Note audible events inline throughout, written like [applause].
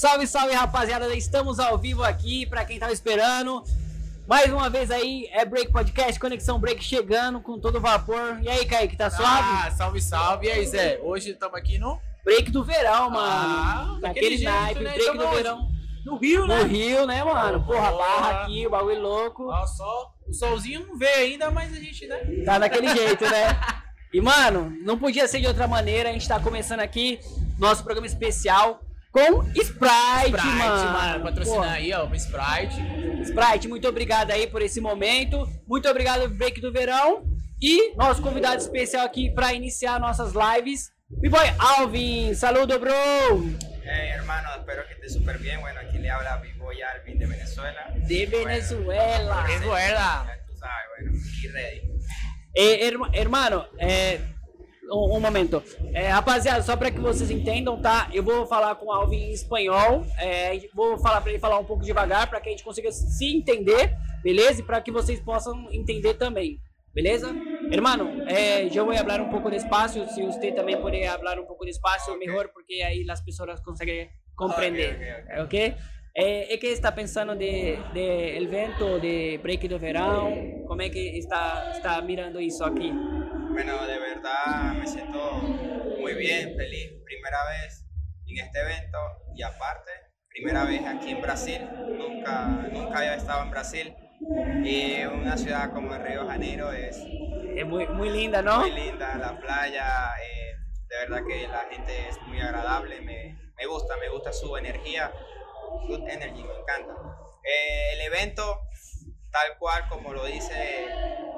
Salve, salve rapaziada, estamos ao vivo aqui para quem tava esperando. Mais uma vez aí, é Break Podcast, Conexão Break chegando com todo vapor. E aí, Kaique, tá suave? Ah, salve, salve. E aí, Zé? Hoje estamos aqui no. Break do verão, mano. Ah, Naquele daquele jeito, naipe, né? break Tamo do onde? verão. No Rio, No né? Rio, né, mano? Porra, barra aqui, o bagulho louco. Ó, só. O solzinho não veio ainda, mas a gente, né? Tá daquele [laughs] jeito, né? E, mano, não podia ser de outra maneira. A gente tá começando aqui nosso programa especial com Sprite, Sprite, mano. mano. Patrocinar Porra. aí, ó, o Sprite. Sprite, muito obrigado aí por esse momento. Muito obrigado, Break do Verão. E nosso convidado especial aqui para iniciar nossas lives, B-Boy Alvin. Saludo, bro. Hey, hermano, espero que estés súper bien. Bueno, aquí le habla Vivo y Alvin de Venezuela. De Venezuela. Venezuela. Ya tú sabes, bueno, aquí ready. Eh, herma- hermano, é, um, um momento. É, rapaziada, só para que vocês entendam, tá? Eu vou falar com o Alvin em espanhol. é, vou falar para ele falar um pouco devagar para que a gente consiga se entender, beleza? E para que vocês possam entender também, beleza? Hermano, eh, yo voy a hablar un poco despacio. Si usted también puede hablar un poco despacio, Ok. mejor, porque ahí las personas consiguen comprender. Ok, ¿Ok? Eh, ¿y ¿Qué está pensando de, de evento de Break do Verão? ¿Cómo es que está, está mirando eso aquí? Bueno, de verdad me siento muy bien, feliz. Primera vez en este evento y aparte, primera vez aquí en Brasil. Nunca, nunca había estado en Brasil. Y una ciudad como el Río de Janeiro es Es muy, muy linda, ¿no? muy linda, la playa, eh, de verdad que la gente es muy agradable, me, me gusta, me gusta su energía, good energy, me encanta. Eh, el evento, tal cual como lo dice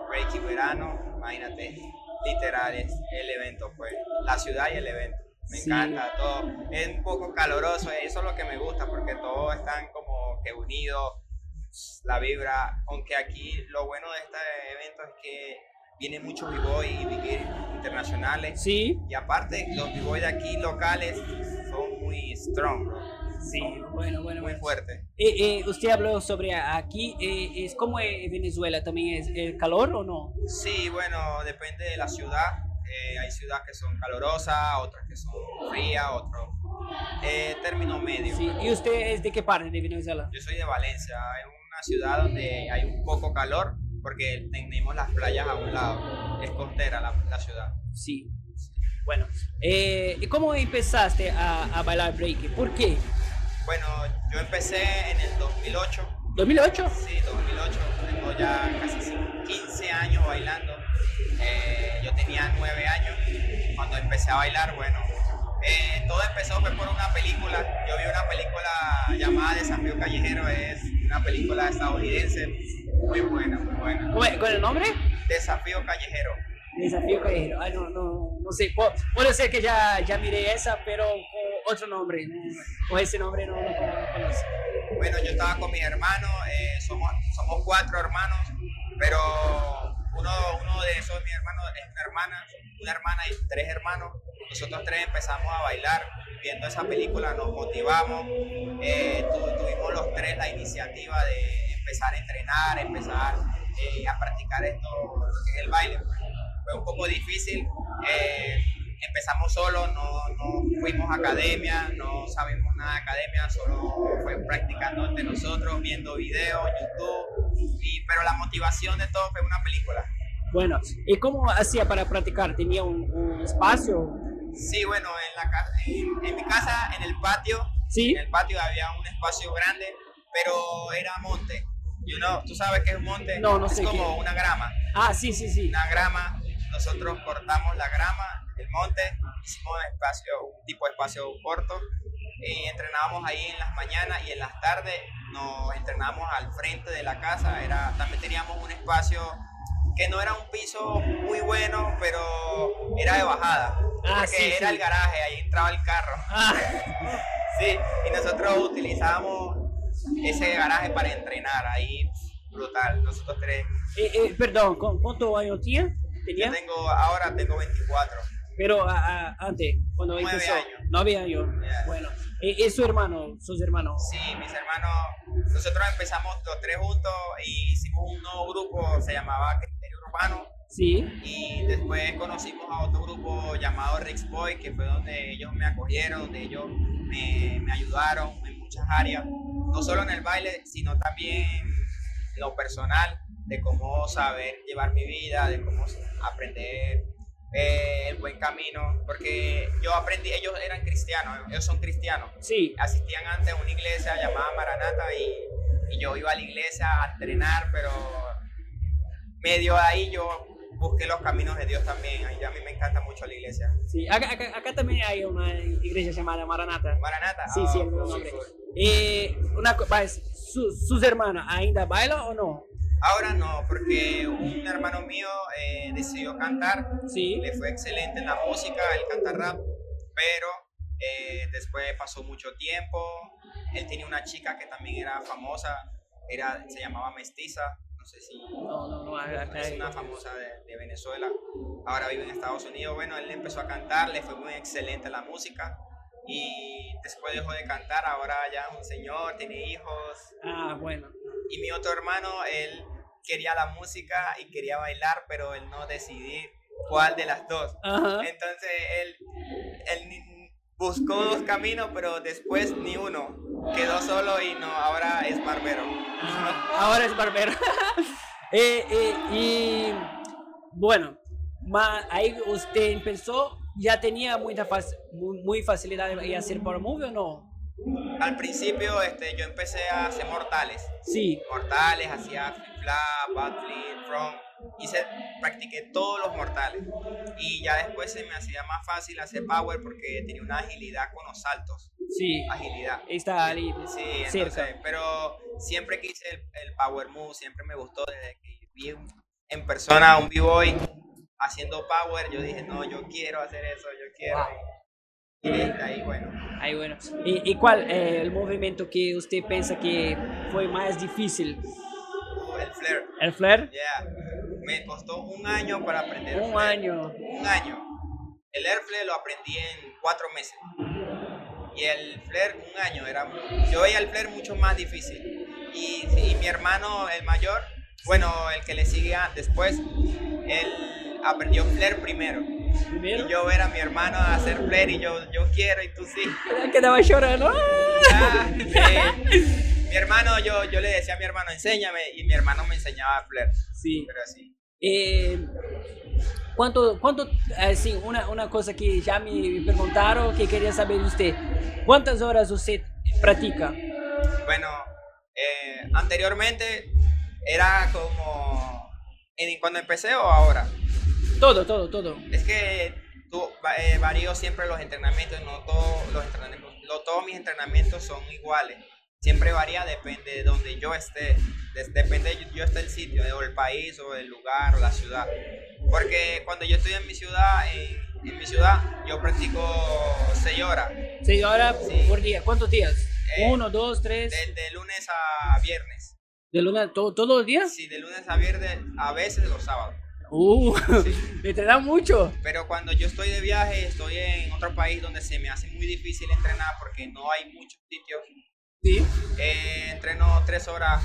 Reiki Verano, imagínate, literal es el evento, pues, la ciudad y el evento. Me Sí. encanta todo, es un poco caloroso, eso es lo que me gusta porque todos están como que unidos, la vibra, aunque aquí lo bueno de este evento es que vienen muchos b-boy y big internacionales Sí, y aparte los b-boy de aquí locales son muy strong, bro. Sí, bueno, bueno, muy bueno. fuertes. Eh, eh, usted habló sobre aquí, eh, es como es Venezuela, ¿también es el calor o no? Sí, bueno, depende de la ciudad. eh, hay ciudades que son calurosas, otras que son frías, otros eh, término medio. Sí, ¿y usted es de qué parte de Venezuela? Yo soy de Valencia, es una ciudad donde hay un poco calor porque tenemos las playas a un lado, es costera la, la ciudad. Sí. Bueno, eh, ¿y cómo empezaste a, a bailar break? ¿Por qué? Bueno, yo empecé en el 2008, ¿2008? sí, 2008, tengo ya casi 15 años bailando. Eh, yo tenía 9 años cuando empecé a bailar, bueno, eh, todo empezó fue por una película. Yo vi una película llamada Desafío Callejero, es una película estadounidense muy buena, muy buena. ¿Cuál cuál es el nombre? Desafío Callejero. Desafío Callejero. Ah, no, no, no sé. Pu- puede ser que ya, ya miré esa, pero con otro nombre. no, con ese nombre no lo conozco. Bueno, yo estaba con mis hermanos, eh, somos, somos cuatro hermanos, pero uno, uno de esos mis hermanos es una hermana, una hermana y tres hermanos. Nosotros tres empezamos a bailar, viendo esa película nos motivamos, eh, tu- tuvimos los tres la iniciativa de empezar a entrenar, empezar eh, a practicar esto, lo que es el baile. Fue un poco difícil. Empezamos solos, no, no fuimos a academia, no sabemos nada de academia, solo fue practicando entre nosotros, viendo videos, YouTube, y, pero la motivación de todo fue una película. Bueno, ¿y cómo hacía para practicar? ¿Tenía un, un espacio? Sí, bueno, en, la en, en mi casa, en el patio, Sí. en el patio había un espacio grande, pero era monte. You know, ¿Tú sabes qué es un monte? No, no es sé como qué. una grama. Ah, sí, sí, sí. una grama, nosotros cortamos la grama, monte, hicimos espacio, un tipo de espacio corto y entrenábamos ahí en las mañanas y en las tardes nos entrenábamos al frente de la casa, era, también teníamos un espacio que no era un piso muy bueno, pero era de bajada, Ah, porque sí, era sí. el garaje, ahí entraba el carro. [laughs] Ah, [laughs] Sí, y nosotros utilizábamos ese garaje para entrenar, ahí brutal, nosotros tres. eh, eh, perdón, ¿cu- ¿cuántos años? ¿Tenía? Yo tengo, ahora tengo 24. Pero ah, antes, cuando Nueve empezó. años. Nueve años. Yeah. Bueno, ¿y, y su hermano? ¿Sus hermanos? Sí, mis hermanos, nosotros empezamos los tres juntos y hicimos un nuevo grupo, se llamaba Criterio Urbano. Sí. Y después conocimos a otro grupo llamado Rix Boy, que fue donde ellos me acogieron, donde ellos me, me ayudaron, me áreas, no solo en el baile, sino también en lo personal, de cómo saber llevar mi vida, de cómo aprender eh, el buen camino, porque yo aprendí, ellos eran cristianos, ellos son cristianos, Sí. asistían antes a una iglesia llamada Maranata y, y yo iba a la iglesia a entrenar, pero medio ahí yo busqué los caminos de Dios también, y a mí me encanta mucho la iglesia. Sí, acá, acá- acá también hay una iglesia llamada Maranata. Maranata. Sí, sí, el cool, nombre. cool. Eh, una, co- mas, su- ¿Sus hermanos ainda bailan o no? Ahora no, porque un hermano mío eh, decidió cantar, Sí. le fue excelente en la música, él canta rap, pero eh, después pasó mucho tiempo, él tenía una chica que también era famosa, era, se llamaba Mestiza, no sé si No, no, no. es una famosa de, de Venezuela, ahora vive en Estados Unidos, bueno, él empezó a cantar, le fue muy excelente la música y después dejó de cantar, ahora ya es un señor, tiene hijos, Ah, bueno. y mi otro hermano, él quería la música y quería bailar, pero él no decidió cuál de las dos. Ajá. Entonces él, él buscó dos caminos, pero después ni uno. Quedó solo y no, ahora es barbero. Ah, ahora es barbero. [laughs] Eh, eh, y bueno, ahí usted empezó, ya tenía mucha muy, facilidad de hacer power movie o no? Al principio este, yo empecé a hacer mortales. Sí. Mortales, hacía flip flap, backflip, front. Hice, practiqué todos los mortales. Y ya después se me hacía más fácil hacer power porque tenía una agilidad con los saltos. Sí. Agilidad. Está ahí. Sí, cerca. entonces, pero siempre quise el, el power move, siempre me gustó desde que vi en persona un b-boy haciendo power, yo dije, no, yo quiero hacer eso, yo quiero. Desde ahí, bueno, Ahí bueno. ¿Y, y cuál eh, el movimiento que usted piensa que fue más difícil? el flare, ¿El flare? yeah. Me costó un año para aprender. Un flare. año. Un año. El air flare lo aprendí en cuatro meses. Y el flare un año. Era, yo veía el flare mucho más difícil. Y, y mi hermano, el mayor, bueno, el que le sigue después, él aprendió flare primero. Primero. Y yo ver a mi hermano hacer flare y yo, yo quiero y tú sí. [laughs] Quedaba llorando. Ah, sí. Mi hermano, yo, yo le decía a mi hermano, enséñame. Y mi hermano me enseñaba flare. Sí. Pero así. Eh, ¿Cuánto, cuánto, assim, una, una cosa que ya me preguntaron que quería saber de usted, ¿cuántas horas usted practica? Bueno, eh, anteriormente era como en- cuando empecé o ahora. Todo, todo, todo. Es que tú, eh, varío siempre los entrenamientos, no todos los entrenamientos, no todos mis entrenamientos son iguales. Siempre varía, depende de donde yo esté, depende de yo esté el sitio, o el país, o el lugar, o la ciudad. Porque cuando yo estoy en mi ciudad, en, en mi ciudad, yo practico 6 horas, ¿Seis horas Sí. por día? ¿Cuántos días? Eh, Uno, dos, tres. de, de lunes a viernes. ¿De luna todo, todos los días? Sí, de lunes a viernes, a veces los sábados. Uh, Sí. ¿me [laughs] te da mucho? Pero cuando yo estoy de viaje, estoy en otro país donde se me hace muy difícil entrenar porque no hay muchos sitios. Sí. Eh, entreno tres horas,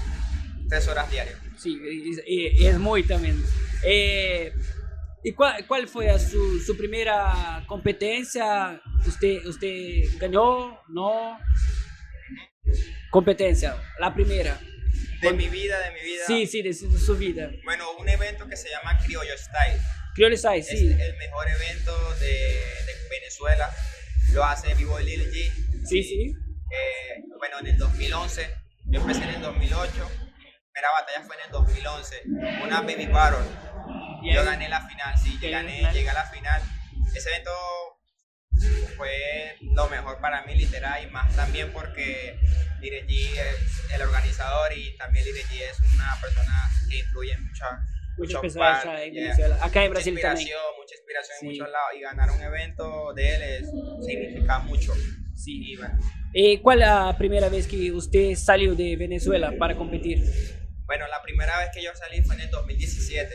tres horas diarias. Sí, y es muy también. Eh, ¿Y cuál, cuál fue su, su primera competencia? ¿Usted, ¿Usted ganó? ¿No? Competencia, la primera. De mi vida, de mi vida. Sí, sí, de su, de su vida. Bueno, un evento que se llama Criollo Style. Criollo Style, Es sí. el mejor evento de, de Venezuela. Lo hace Vivo Lil G. Sí, sí. Eh, bueno, en el 2011. Yo empecé en el 2008. Mi primera batalla fue en el 2011. Una Baby Battle. Bien. Yo gané la final, sí, Qué gané, llegué a la final. Ese evento fue lo mejor para mí, literal, y más también porque Lireji es el organizador y también Lireji es una persona que influye en mucha, Muchas mucho personas par- en yeah. Venezuela. Acá en Mucha Brasil también. inspiración, mucha inspiración Sí. en muchos lados y ganar un evento de él es, significa mucho. Sí. Y bueno, Eh, ¿Cuál es la primera vez que usted salió de Venezuela para competir? Bueno, la primera vez que yo salí fue en el 2017.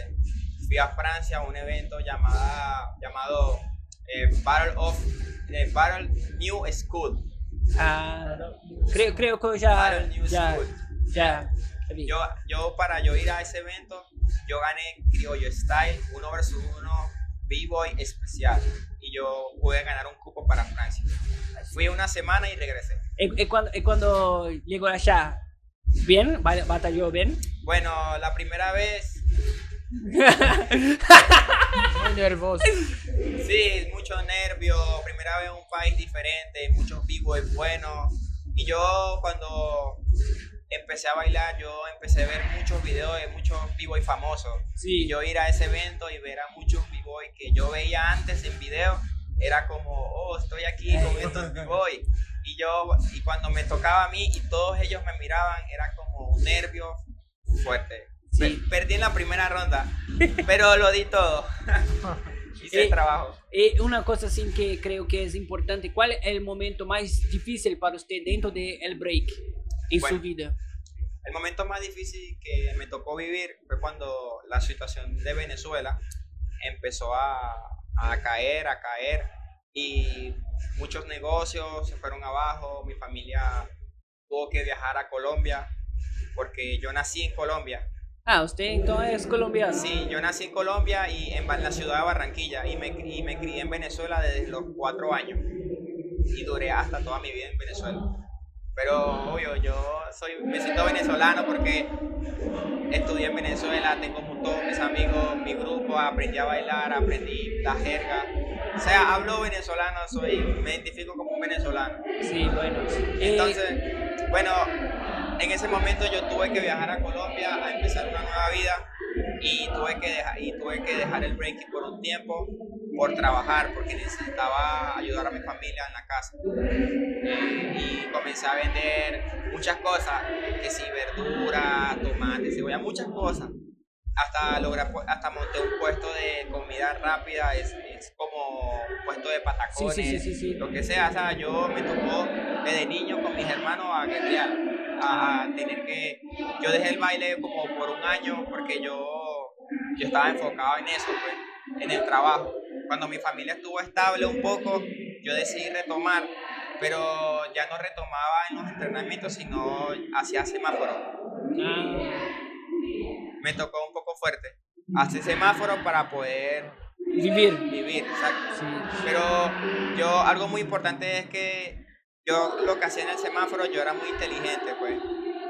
Fui a Francia a un evento llamada, llamado eh, Battle of eh, Battle New School. Ah, creo, creo que ya, Battle New ya, School. ya. Yo, yo para yo ir a ese evento, yo gané Criollo Style, uno versus uno B-Boy especial y yo pude ganar un cupo para Francia. Fui una semana y regresé. ¿Y, y cuando, y cuando llegó allá, bien? ¿Ba- ¿Batalló bien? Bueno, la primera vez, [laughs] Muy nervioso. Sí, mucho nervio, primera vez en un país diferente, muchos B-Boys buenos. Y yo cuando empecé a bailar, yo empecé a ver muchos videos de muchos B-Boy famosos. Sí. Y yo ir a ese evento y ver a muchos B-Boy que yo veía antes en video, era como, oh, estoy aquí con estos B-Boy. Y yo, y cuando me tocaba a mí y todos ellos me miraban, era como un nervio fuerte. Sí. Per- Perdí en la primera ronda, pero lo di todo. [laughs] Eh. Y una cosa sin que creo que es importante, ¿cuál es el momento más difícil para usted dentro del break en Bueno. su vida? El momento más difícil que me tocó vivir fue cuando la situación de Venezuela empezó a, a caer, a caer y muchos negocios se fueron abajo, mi familia tuvo que viajar a Colombia porque yo nací en Colombia. Ah, usted entonces es colombiano. Sí, yo nací en Colombia y en la ciudad de Barranquilla y me, y me crié en Venezuela desde los cuatro años y duré hasta toda mi vida en Venezuela. Pero obvio, yo soy, me siento venezolano porque estudié en Venezuela, tengo todos mis amigos, mi grupo, aprendí a bailar, aprendí la jerga. O sea, hablo venezolano, soy, me identifico como un venezolano. Sí, bueno. Eh, Entonces, bueno, en ese momento yo tuve que viajar a Colombia a empezar una nueva vida y tuve que dejar, y tuve que dejar el breaking por un tiempo por trabajar porque necesitaba ayudar a mi familia en la casa. Y comencé a vender muchas cosas, que si verdura, tomate, cebolla, muchas cosas. Hasta lograr, hasta monté un puesto de comida rápida, es, es como un puesto de patacones, Sí, sí, sí, sí, sí. lo que sea. O sea, yo me tocó desde niño con mis hermanos a guerrear, a, a tener que... Yo dejé el baile como por un año porque yo, yo estaba enfocado en eso, pues, en el trabajo. Cuando mi familia estuvo estable un poco, yo decidí retomar, pero ya no retomaba en los entrenamientos, sino hacía semáforo. ah, Me tocó un poco fuerte. Hacer semáforo para poder vivir. vivir, exacto. Sí. Pero yo, algo muy importante es que yo lo que hacía en el semáforo, yo era muy inteligente, pues.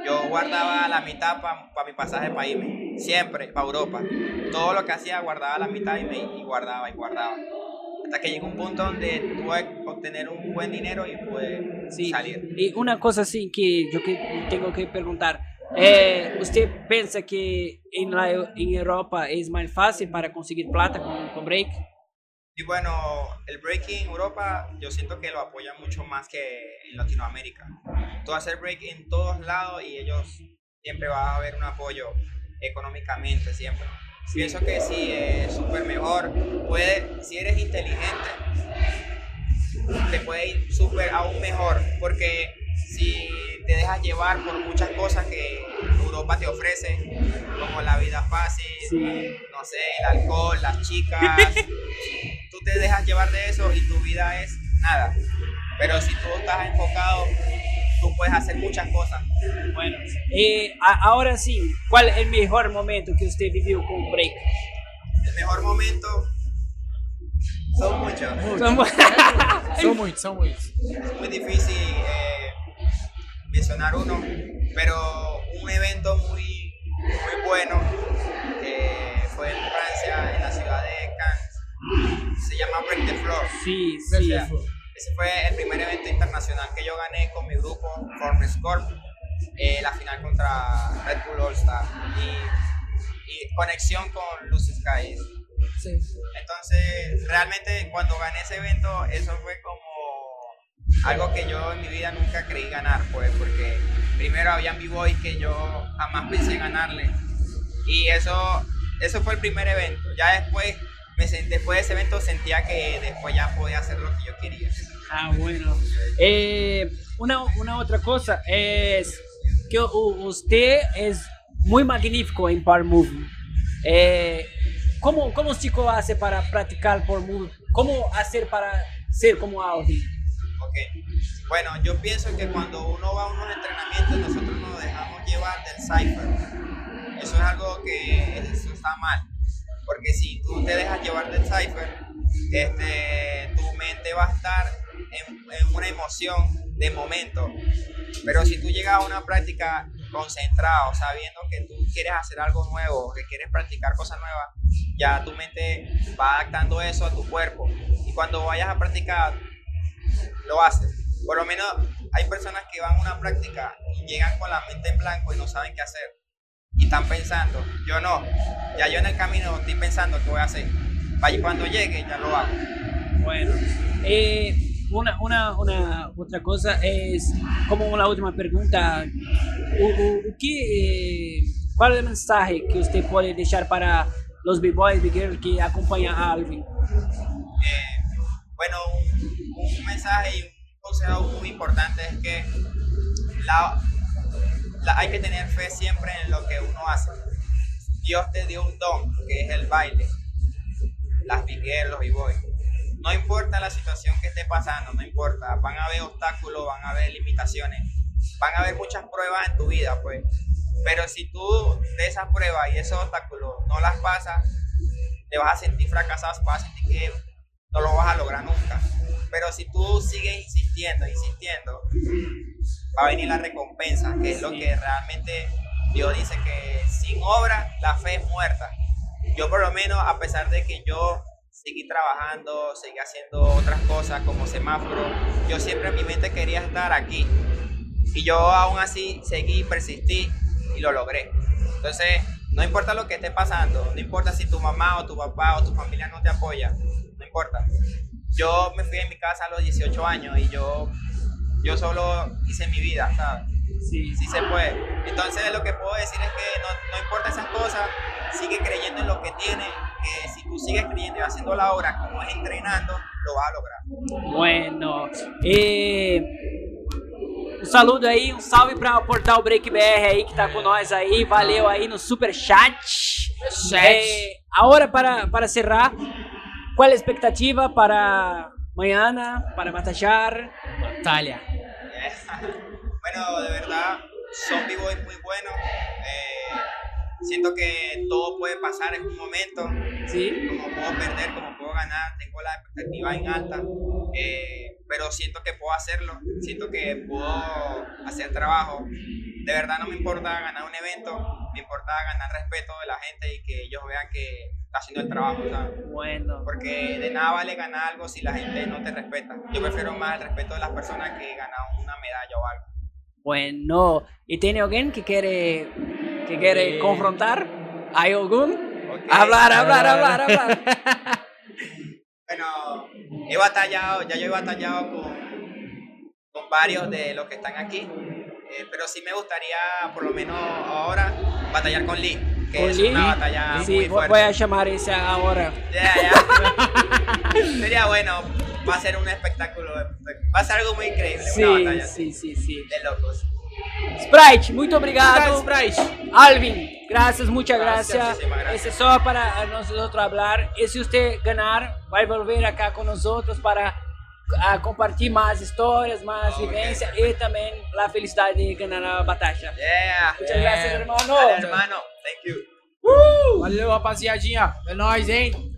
Yo guardaba la mitad para mi pasaje para irme, siempre, para Europa. Todo lo que hacía, guardaba la mitad y, me, y guardaba y guardaba. Hasta que llegó un punto donde que obtener un buen dinero y pude Sí. salir. Y una cosa así que yo que tengo que preguntar. Eh, ¿Usted piensa que en, la, en Europa es más fácil para conseguir plata con, con break? Y bueno, el breaking en Europa yo siento que lo apoyan mucho más que en Latinoamérica. Tú hacer break en todos lados y ellos siempre va a haber un apoyo económicamente, siempre. Pienso que sí, es súper mejor. Puede, si eres inteligente, te puede ir súper aún mejor, porque si te dejas llevar por muchas cosas que Europa te ofrece, como la vida fácil, Sí. no sé, el alcohol, las chicas, [laughs] tú te dejas llevar de eso y tu vida es nada. Pero si tú estás enfocado, tú puedes hacer muchas cosas. Bueno, eh, ahora sí, ¿cuál es el mejor momento que usted vivió con break? El mejor momento son muchos. São muitos, são muitos. Es muy difícil eh, mencionar uno, pero un evento muy, muy bueno que fue en Francia, en la ciudad de Cannes. Se llama Break the Floor. sí, O sí. sea, ese fue el primer evento internacional que yo gané con mi grupo, Form Corp, eh, la final contra Red Bull All Star y, y conexión con Lucy Skies. Entonces, realmente cuando gané ese evento, eso fue como algo que yo en mi vida nunca creí ganar, pues, porque primero habían b-boys que yo jamás pensé ganarle. Y eso, eso fue el primer evento. Ya después, después de ese evento sentía que después ya podía hacer lo que yo quería. Ah, bueno. Eh, una, una otra cosa es que usted es muy magnífico en Power Movement. Eh, ¿cómo, ¿Cómo chico hace para practicar Power Movement? ¿Cómo hacer para ser como Audi? Ok. Bueno, yo pienso que cuando uno va a unos entrenamientos, nosotros nos dejamos llevar del cipher. Eso es algo que eso está mal. Porque si tú te dejas llevar del cipher, este, tu mente va a estar en, en una emoción de momento. Pero si tú llegas a una práctica concentrado, sabiendo que tú quieres hacer algo nuevo, que quieres practicar cosas nuevas, ya tu mente va adaptando eso a tu cuerpo. Y cuando vayas a practicar, lo haces. Por lo menos hay personas que van a una práctica y llegan con la mente en blanco y no saben qué hacer. Y están pensando, yo no, ya yo en el camino estoy pensando qué voy a hacer. Vaya, cuando llegue ya lo hago. Bueno, eh, una, una, una, otra cosa es, como una última pregunta, que, eh, ¿cuál es el mensaje que usted puede dejar para los b-boys, b-girls que acompañan a Alvin? Eh, bueno, un, mensaje y un consejo muy importante es que la, la- hay que tener fe siempre en lo que uno hace. Dios te dio un don, que es el baile, las bigueras, los b-boys. No importa la situación que esté pasando, no importa. Van a haber obstáculos, van a haber limitaciones, van a haber muchas pruebas en tu vida, pues. Pero si tú de esas pruebas y esos obstáculos no las pasas, te vas a sentir fracasado, vas a sentir que no lo vas a lograr nunca. Pero si tú sigues insistiendo, insistiendo, va a venir la recompensa, que es lo que realmente Dios dice que sin obra la fe es muerta. Yo por lo menos, a pesar de que yo seguí trabajando, seguí haciendo otras cosas como semáforo, yo siempre en mi mente quería estar aquí. Y yo aún así seguí, persistí y lo logré. Entonces, no importa lo que esté pasando, no importa si tu mamá o tu papá o tu familia no te apoya, importa. Yo me fui de mi casa a los 18 años y yo, yo solo hice mi vida, ¿sabes? Sí. Sí se puede. Entonces lo que puedo decir es que no, no importa esas cosas, sigue creyendo en lo que tienes, que si tú sigues creyendo y haciendo la obra como es entrenando, lo vas a lograr. Bueno, e um saludo aí, um salve para o Portal Break BR aí que tá com nós aí, valeu aí no super chat. É, agora para para cerrar, qual é a expectativa para mañana, para Matachar? Natalia. bueno, de verdad, son b-boys muy buenos. Eh, siento que todo puede pasar en un momento. Sí. como puedo perder, como puedo ganar, tengo la expectativa en alta, eh, pero siento que puedo hacerlo, siento que puedo hacer trabajo. De verdad no me importa ganar un evento, me importa ganar respeto de la gente y que ellos vean que está haciendo el trabajo, ¿sabes? Bueno, Porque de nada vale ganar algo si la gente no te respeta. Yo prefiero más el respeto de las personas que ganar una medalla o algo. bueno. E tem alguém que quer que quer Eh. confrontar? Hay algum? Ok. Hablar, hablar, hablar, hablar. [laughs] Bueno, he batallado, ya yo he batallado con, con varios de los que están aquí, eh, pero sí me gustaría, por lo menos ahora, batallar con Lee, que ¿Con es Lee? una batalla Sí, muy fuerte. voy a chamar ese ahora. Ya, ya. [laughs] Sería bueno, va a ser un espectáculo, va a ser algo muy increíble, una Sim, batalla así, sim. de locos. Sprite, muito obrigado. Sprite. Alvin, gracias, muchas Gracias, gracias. muchísimas gracias. Ese es solo para nosotros hablar. Y si usted ganar, va a volver acá con nosotros para ah, compartir más historias, más Ok, vivencias y también la felicidad de ganar la batalla. Yeah. Gracias, hermano. Dale, hermano, thank you. Valeu, rapaziadinha. É nóis, hein?